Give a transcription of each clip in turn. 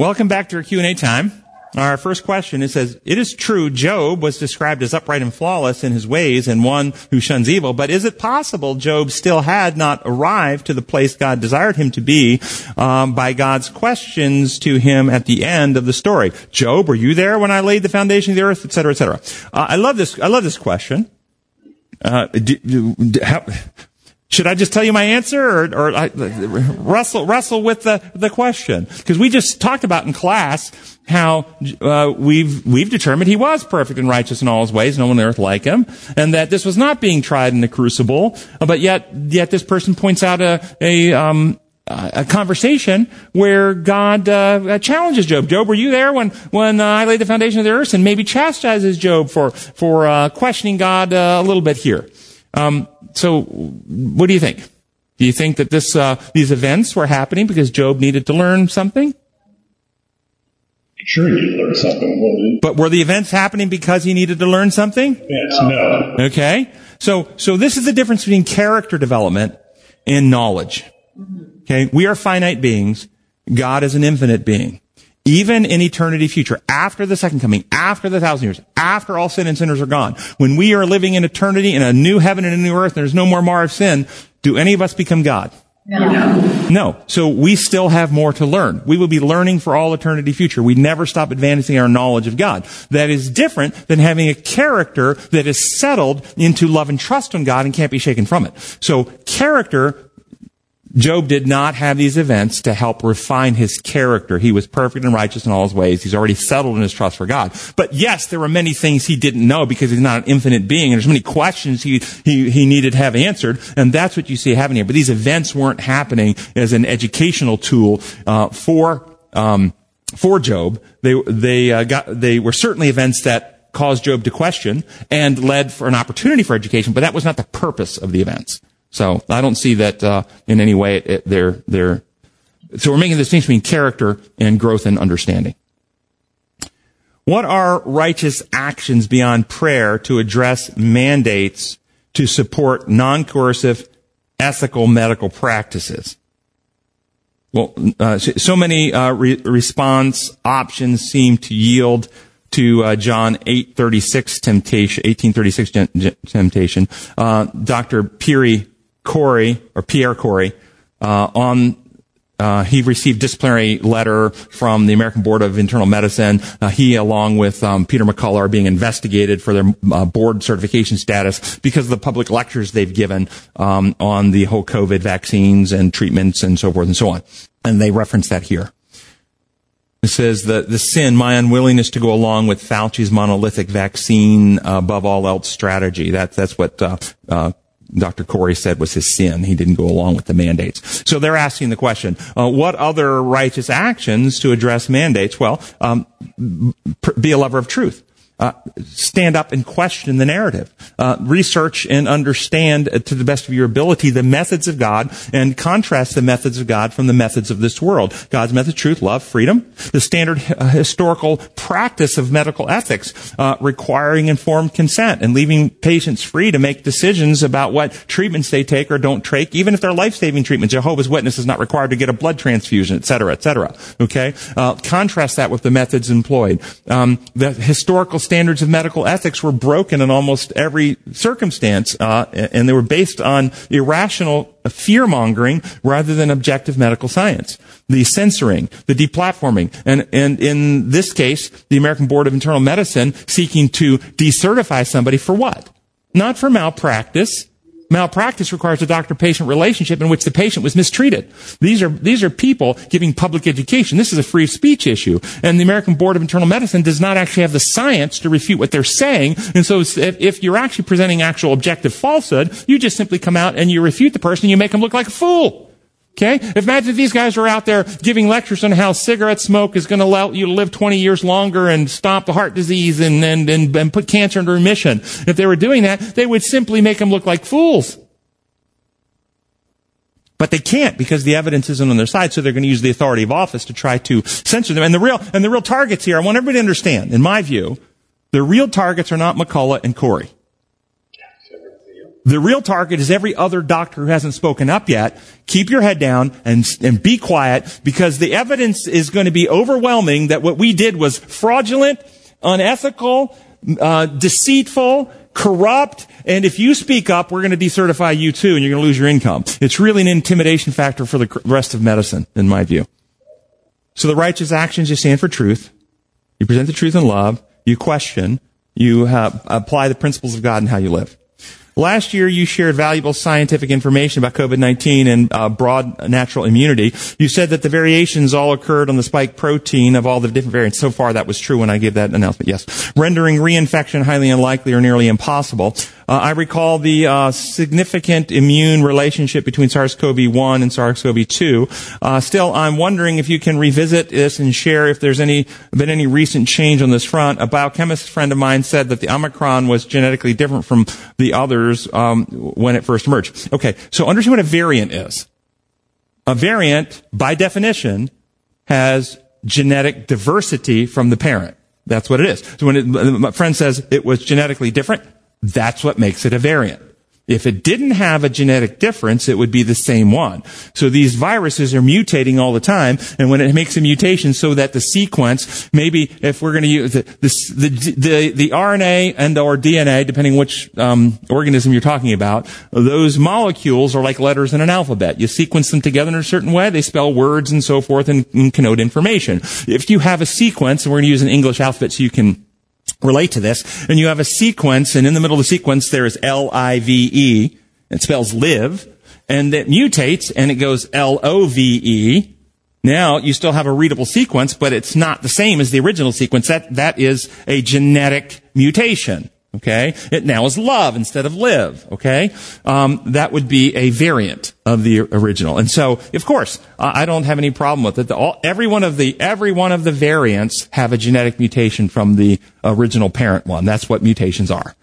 Welcome back to our Q&A time. Our first question, it says, It is true Job was described as upright and flawless in his ways and one who shuns evil, but is it possible Job still had not arrived to the place God desired him to be um, by God's questions to him at the end of the story? Job, were you there when I laid the foundation of the earth, etc., etc.? Uh, I love this. I love this question. Uh, do, do, how, should I just tell you my answer, or, or I, wrestle wrestle with the the question? Because we just talked about in class how uh, we've we've determined he was perfect and righteous in all his ways, no one on earth like him, and that this was not being tried in the crucible. But yet, yet this person points out a a um, a conversation where God uh, challenges Job. Job, were you there when when uh, I laid the foundation of the earth? And maybe chastises Job for for uh, questioning God uh, a little bit here. Um, so, what do you think? Do you think that this uh, these events were happening because Job needed to learn something? Sure, he needed to learn something. But were the events happening because he needed to learn something? Yes, no. Okay. So, so this is the difference between character development and knowledge. Okay. We are finite beings. God is an infinite being. Even in eternity future, after the second coming, after the thousand years, after all sin and sinners are gone, when we are living in eternity in a new heaven and a new earth, and there's no more mar of sin, do any of us become God? No. No. So we still have more to learn. We will be learning for all eternity future. We never stop advancing our knowledge of God. That is different than having a character that is settled into love and trust in God and can't be shaken from it. So character Job did not have these events to help refine his character. He was perfect and righteous in all his ways. He's already settled in his trust for God. But yes, there were many things he didn't know because he's not an infinite being, and there's many questions he, he, he needed to have answered, and that's what you see happening here. But these events weren't happening as an educational tool uh, for um, for Job. They they uh, got they were certainly events that caused Job to question and led for an opportunity for education, but that was not the purpose of the events. So I don't see that uh, in any way. It, it, they're they're so we're making the distinction between character and growth and understanding. What are righteous actions beyond prayer to address mandates to support non-coercive ethical medical practices? Well, uh, so many uh, re- response options seem to yield to uh, John 836 temptation, 1836 temptation. Uh, Dr. Peary Kory, or Pierre Kory, uh, on uh, he received disciplinary letter from the American Board of Internal Medicine. Uh, he, along with um, Peter McCullough, are being investigated for their uh, board certification status because of the public lectures they've given um, on the whole COVID vaccines and treatments and so forth and so on. And they reference that here. It says the the sin, my unwillingness to go along with Fauci's monolithic vaccine above all else strategy. That, that's what uh, uh, Dr. Kory said was his sin. He didn't go along with the mandates. So they're asking the question, uh, what other righteous actions to address mandates? Well, um, be a lover of truth. Uh, stand up and question the narrative. Uh, research and understand uh, to the best of your ability the methods of God and contrast the methods of God from the methods of this world. God's method, truth, love, freedom, the standard uh, historical practice of medical ethics, uh, requiring informed consent and leaving patients free to make decisions about what treatments they take or don't take, even if they're life-saving treatments. Jehovah's Witness is not required to get a blood transfusion, et cetera, et cetera. Okay? contrast that with the methods employed. Um, the historical standards of medical ethics were broken in almost every circumstance, uh, and they were based on irrational fear mongering rather than objective medical science. The censoring, the deplatforming, and, and in this case, the American Board of Internal Medicine seeking to decertify somebody for what? Not for malpractice, Malpractice requires a doctor-patient relationship in which the patient was mistreated. These are, these are people giving public education. This is a free speech issue. And the American Board of Internal Medicine does not actually have the science to refute what they're saying. And so if, if you're actually presenting actual objective falsehood, you just simply come out and you refute the person you make them look like a fool. Okay? Imagine if these guys were out there giving lectures on how cigarette smoke is going to allow you to live 20 years longer and stop the heart disease and, and, and, and put cancer into remission. If they were doing that, they would simply make them look like fools. But they can't because the evidence isn't on their side, so they're going to use the authority of office to try to censor them. And the real, and the real targets here, I want everybody to understand, in my view, the real targets are not McCullough and Kory. The real target is every other doctor who hasn't spoken up yet. Keep your head down and, and be quiet because the evidence is going to be overwhelming that what we did was fraudulent, unethical, uh, deceitful, corrupt, and if you speak up, we're going to decertify you too, and you're going to lose your income. It's really an intimidation factor for the rest of medicine, in my view. So the righteous actions, you stand for truth. You present the truth in love. You question. You have, apply the principles of God in how you live. Last year, you shared valuable scientific information about COVID-19 and uh, broad natural immunity. You said that the variations all occurred on the spike protein of all the different variants. So far, that was true when I gave that announcement. Yes, rendering reinfection highly unlikely or nearly impossible. Uh, I recall the uh, significant immune relationship between SARS-CoV-1 and SARS-CoV-2. Uh, still, I'm wondering if you can revisit this and share if there's any been any recent change on this front. A biochemist friend of mine said that the Omicron was genetically different from the others um, when it first emerged. Okay, so understand what a variant is. A variant, by definition, has genetic diversity from the parent. That's what it is. So when it, my friend says it was genetically different, that's what makes it a variant. If it didn't have a genetic difference, it would be the same one. So these viruses are mutating all the time, and when it makes a mutation so that the sequence, maybe if we're going to use the, the, the, the, RNA and or DNA, depending which um, organism you're talking about, those molecules are like letters in an alphabet. You sequence them together in a certain way, they spell words and so forth and, and connote information. If you have a sequence, and we're going to use an English alphabet so you can relate to this. And you have a sequence, and in the middle of the sequence there is L-I-V-E. It spells live. And it mutates, and it goes L-O-V-E. Now, you still have a readable sequence, but it's not the same as the original sequence. That, that is a genetic mutation. Okay? It now is love instead of live. Okay? Um, that would be a variant of the original. And so, of course, I don't have any problem with it. The, all, every one of the, every one of the variants have a genetic mutation from the original parent one. That's what mutations are.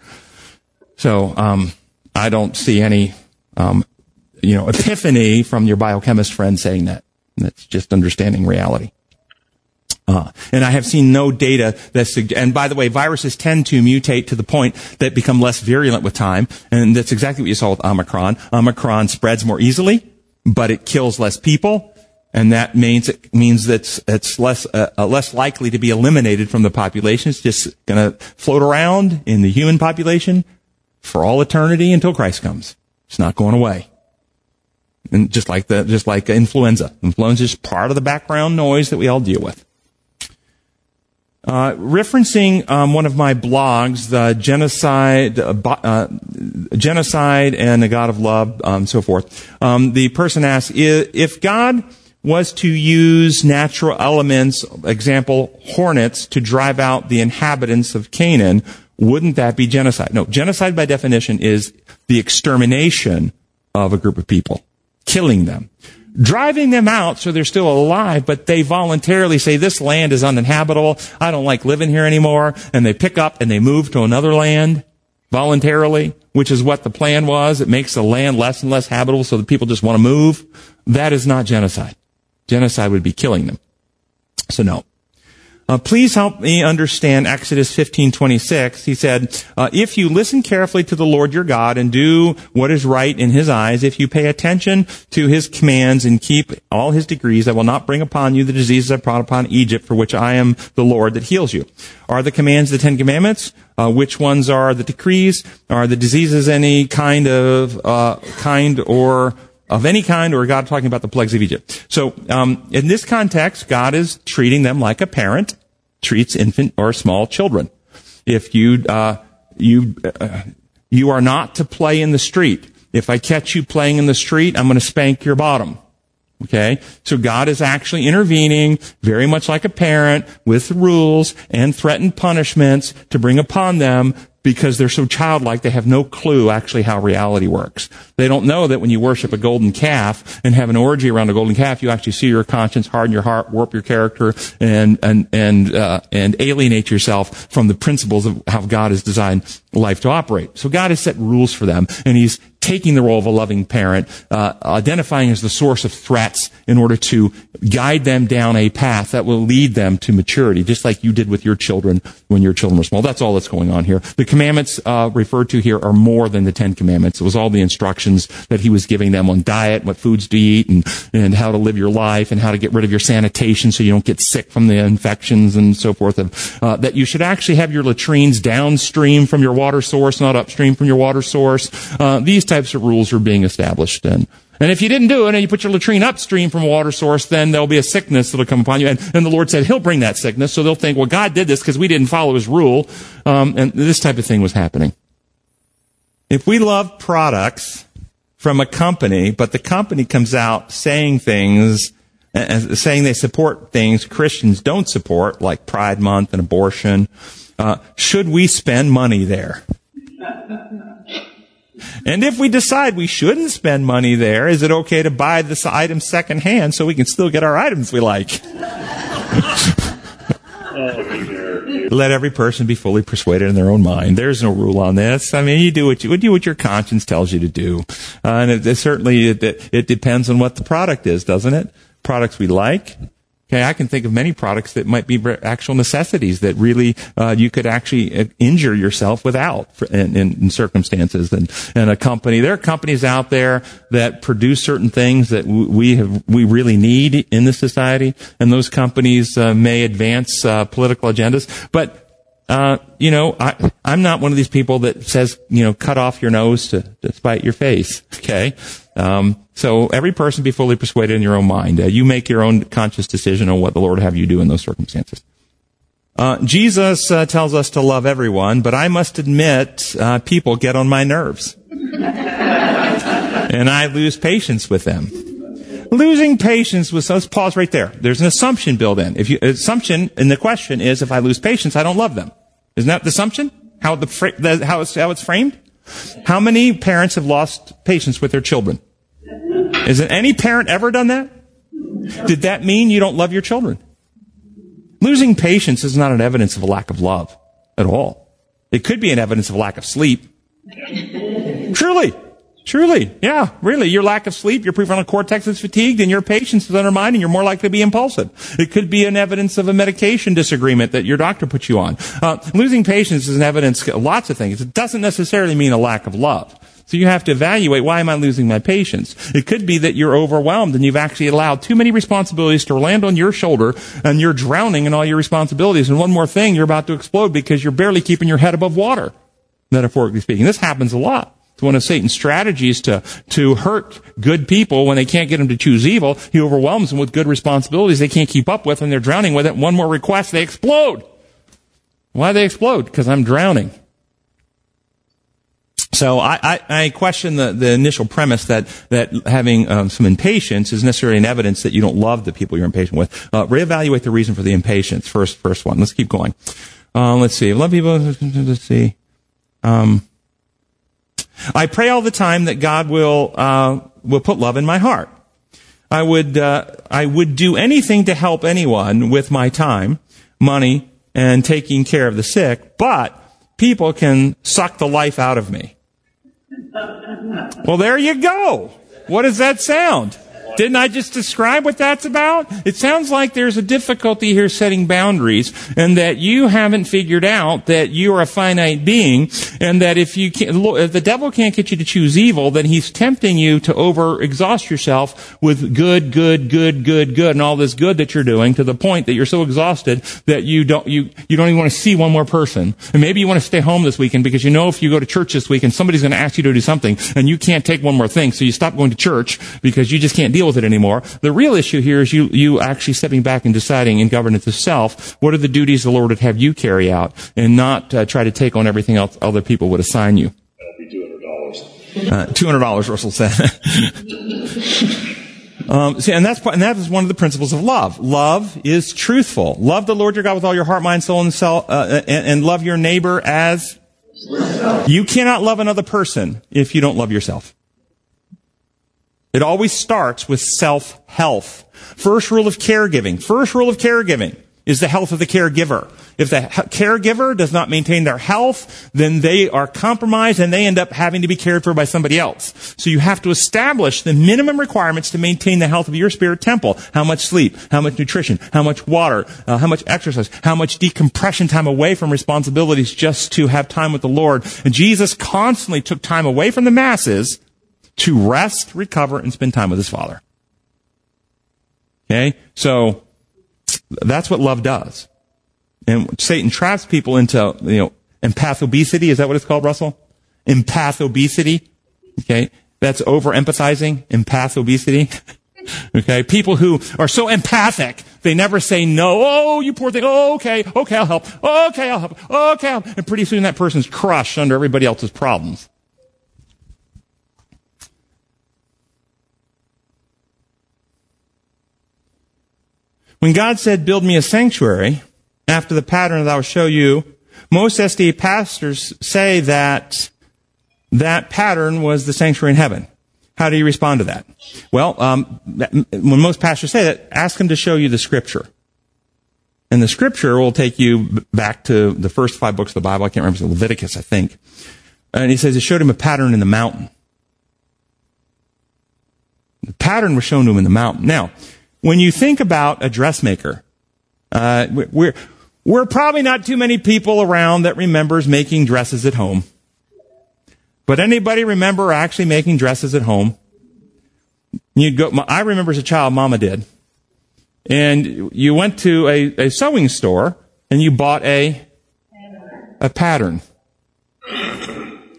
So, um, I don't see any, um, you know, epiphany from your biochemist friend saying that. That's just understanding reality. Uh, and I have seen no data that, sug- and by the way, viruses tend to mutate to the point that become less virulent with time. And that's exactly what you saw with Omicron. Omicron spreads more easily, but it kills less people. And that means it means that it's less uh, uh, less likely to be eliminated from the population. It's just going to float around in the human population for all eternity until Christ comes. It's not going away. And just like the just like influenza, influenza is part of the background noise that we all deal with. Uh, referencing um, one of my blogs, the genocide, uh, uh, genocide and the God of love, um, so forth. Um, the person asks if God was to use natural elements, example hornets, to drive out the inhabitants of Canaan, wouldn't that be genocide? No, genocide by definition is the extermination of a group of people, killing them driving them out so they're still alive, but they voluntarily say, this land is uninhabitable. I don't like living here anymore. And they pick up and they move to another land voluntarily, which is what the plan was. It makes the land less and less habitable so that people just want to move. That is not genocide. Genocide would be killing them. So no. Uh, please help me understand Exodus 15:26. He said, uh, "If you listen carefully to the Lord your God and do what is right in His eyes, if you pay attention to His commands and keep all His decrees, I will not bring upon you the diseases I brought upon Egypt, for which I am the Lord that heals you." Are the commands the Ten Commandments? Uh, which ones are the decrees? Are the diseases any kind of uh, kind or of any kind, or God talking about the plagues of Egypt. So, um, in this context, God is treating them like a parent treats infant or small children. If you uh, you uh, you are not to play in the street. If I catch you playing in the street, I'm going to spank your bottom. Okay? So God is actually intervening very much like a parent with rules and threatened punishments to bring upon them because they're so childlike, they have no clue actually how reality works. They don't know that when you worship a golden calf and have an orgy around a golden calf, you actually see your conscience, harden your heart, warp your character, and and and uh, and alienate yourself from the principles of how God has designed life to operate. So God has set rules for them, and He's taking the role of a loving parent, uh, identifying as the source of threats in order to guide them down a path that will lead them to maturity, just like you did with your children when your children were small. That's all that's going on here. The commandments uh, referred to here are more than the Ten Commandments. It was all the instructions that He was giving them on diet, what foods to eat, and and how to live your life, and how to get rid of your sanitation so you don't get sick from the infections and so forth. And, uh, that you should actually have your latrines downstream from your water source, not upstream from your water source. Uh, these types of rules are being established. And, and if you didn't do it and you put your latrine upstream from a water source, then there'll be a sickness that'll come upon you. And, and the Lord said He'll bring that sickness. So they'll think, well, God did this because we didn't follow His rule. Um, and this type of thing was happening. If we love products from a company, but the company comes out saying things, uh, saying they support things Christians don't support, like Pride Month and abortion, uh, should we spend money there? And if we decide we shouldn't spend money there, is it okay to buy this item secondhand so we can still get our items we like? Let every person be fully persuaded in their own mind. There's no rule on this. I mean, you do what you, do what your conscience tells you to do. Uh, and it, it certainly, it, it depends on what the product is, doesn't it? Products we like, Okay, I can think of many products that might be actual necessities that really uh, you could actually uh, injure yourself without in, in, in, circumstances. And, and a company, there are companies out there that produce certain things that we have we really need in the society, and those companies uh, may advance uh, political agendas, but. Uh, you know, I, I'm not one of these people that says, you know, cut off your nose to, to spite your face. Okay. Um, so every person be fully persuaded in your own mind. Uh, you make your own conscious decision on what the Lord have you do in those circumstances. Uh, Jesus uh, tells us to love everyone, but I must admit, uh, people get on my nerves, and I lose patience with them. Losing patience with let's pause right there. There's an assumption built in. If you assumption in the question is if I lose patience, I don't love them. Isn't that the assumption? How the, the how it's how it's framed? How many parents have lost patience with their children? Has any parent ever done that? Did that mean you don't love your children? Losing patience is not an evidence of a lack of love at all. It could be an evidence of lack of sleep. Truly. Truly. Yeah, really. Your lack of sleep, your prefrontal cortex is fatigued, and your patience is undermined, and you're more likely to be impulsive. It could be an evidence of a medication disagreement that your doctor put you on. Uh, losing patience is an evidence of lots of things. It doesn't necessarily mean a lack of love. So you have to evaluate why am I losing my patience? It could be that you're overwhelmed and you've actually allowed too many responsibilities to land on your shoulder and you're drowning in all your responsibilities. And one more thing, you're about to explode because you're barely keeping your head above water, metaphorically speaking. This happens a lot. It's one of Satan's strategies to, to hurt good people when they can't get them to choose evil. He overwhelms them with good responsibilities they can't keep up with and they're drowning with it. One more request, they explode. Why they explode? Because I'm drowning. So I, I, I, question the, the initial premise that, that having um, some impatience is necessarily an evidence that you don't love the people you're impatient with. Uh, reevaluate the reason for the impatience. First, first one. Let's keep going. Uh, let's see. Love people. Let's see. Um, I pray all the time that God will uh, will put love in my heart. I would uh, I would do anything to help anyone with my time, money, and taking care of the sick, but people can suck the life out of me. Well, there you go. What does that sound? Didn't I just describe what that's about? It sounds like there's a difficulty here setting boundaries and that you haven't figured out that you are a finite being and that if you can, if the devil can't get you to choose evil, then he's tempting you to over exhaust yourself with good, good, good, good, good and all this good that you're doing to the point that you're so exhausted that you don't, you, you don't even want to see one more person. And maybe you want to stay home this weekend because you know if you go to church this weekend, somebody's going to ask you to do something and you can't take one more thing. So you stop going to church because you just can't deal with it anymore. The real issue here is you, you actually stepping back and deciding in governance itself, what are the duties the Lord would have you carry out and not uh, try to take on everything else other people would assign you. That'll be $200. Uh, $200, Russell said. Um, see, and that's and that is one of the principles of love. Love is truthful. Love the Lord your God with all your heart, mind, soul, and soul, uh, and, and love your neighbor as you cannot love another person if you don't love yourself. It always starts with self-health. First rule of caregiving. First rule of caregiving is the health of the caregiver. If the caregiver does not maintain their health, then they are compromised and they end up having to be cared for by somebody else. So you have to establish the minimum requirements to maintain the health of your spirit temple. How much sleep, how much nutrition, how much water, uh, how much exercise, how much decompression time away from responsibilities just to have time with the Lord. And Jesus constantly took time away from the masses to rest, recover, and spend time with his Father. Okay? So, that's what love does. And Satan traps people into, you know, empath obesity. Is that what it's called, Russell? Empath obesity. Okay. That's over empathizing. Empath obesity. okay. People who are so empathic, they never say no. Oh, you poor thing. Oh, okay. Okay. I'll help. Okay. I'll help. Okay. I'll help. And pretty soon that person's crushed under everybody else's problems. When God said, build me a sanctuary, after the pattern that I will show you, most SDA pastors say that that pattern was the sanctuary in heaven. How do you respond to that? Well, um, when most pastors say that, ask them to show you the scripture. And the scripture will take you back to the first five books of the Bible. I can't remember, it's Leviticus, I think. And he says it showed him a pattern in the mountain. The pattern was shown to him in the mountain. Now, when you think about a dressmaker, uh, we're, we're probably not too many people around that remembers making dresses at home. But anybody remember actually making dresses at home? You'd go, I remember as a child, mama did. And you went to a, a sewing store and you bought a, a pattern.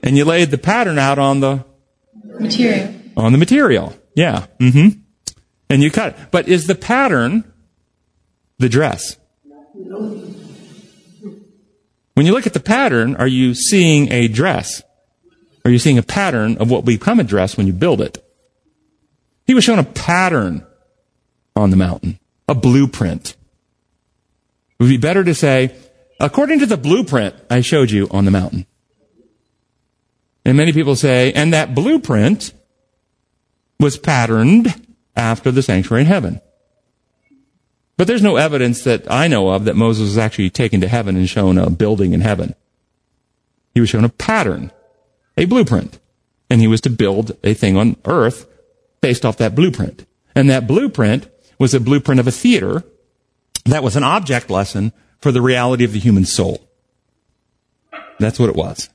And you laid the pattern out on the material. On the material. Yeah. Mm-hmm and you cut it. But is the pattern the dress? When you look at the pattern, are you seeing a dress? Are you seeing a pattern of what will become a dress when you build it? He was shown a pattern on the mountain, a blueprint. It would be better to say, according to the blueprint I showed you on the mountain. And many people say, and that blueprint was patterned after the sanctuary in heaven. But there's no evidence that I know of that Moses was actually taken to heaven and shown a building in heaven. He was shown a pattern, a blueprint, and he was to build a thing on earth based off that blueprint. And that blueprint was a blueprint of a theater that was an object lesson for the reality of the human soul. That's what it was.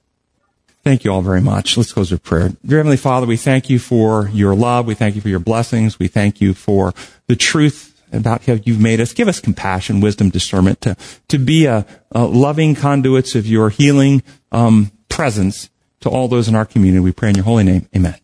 Thank you all very much. Let's close with prayer. Dear Heavenly Father, we thank you for your love. We thank you for your blessings. We thank you for the truth about how you've made us. Give us compassion, wisdom, discernment to, to be a, a loving conduits of your healing um, presence to all those in our community. We pray in your holy name. Amen.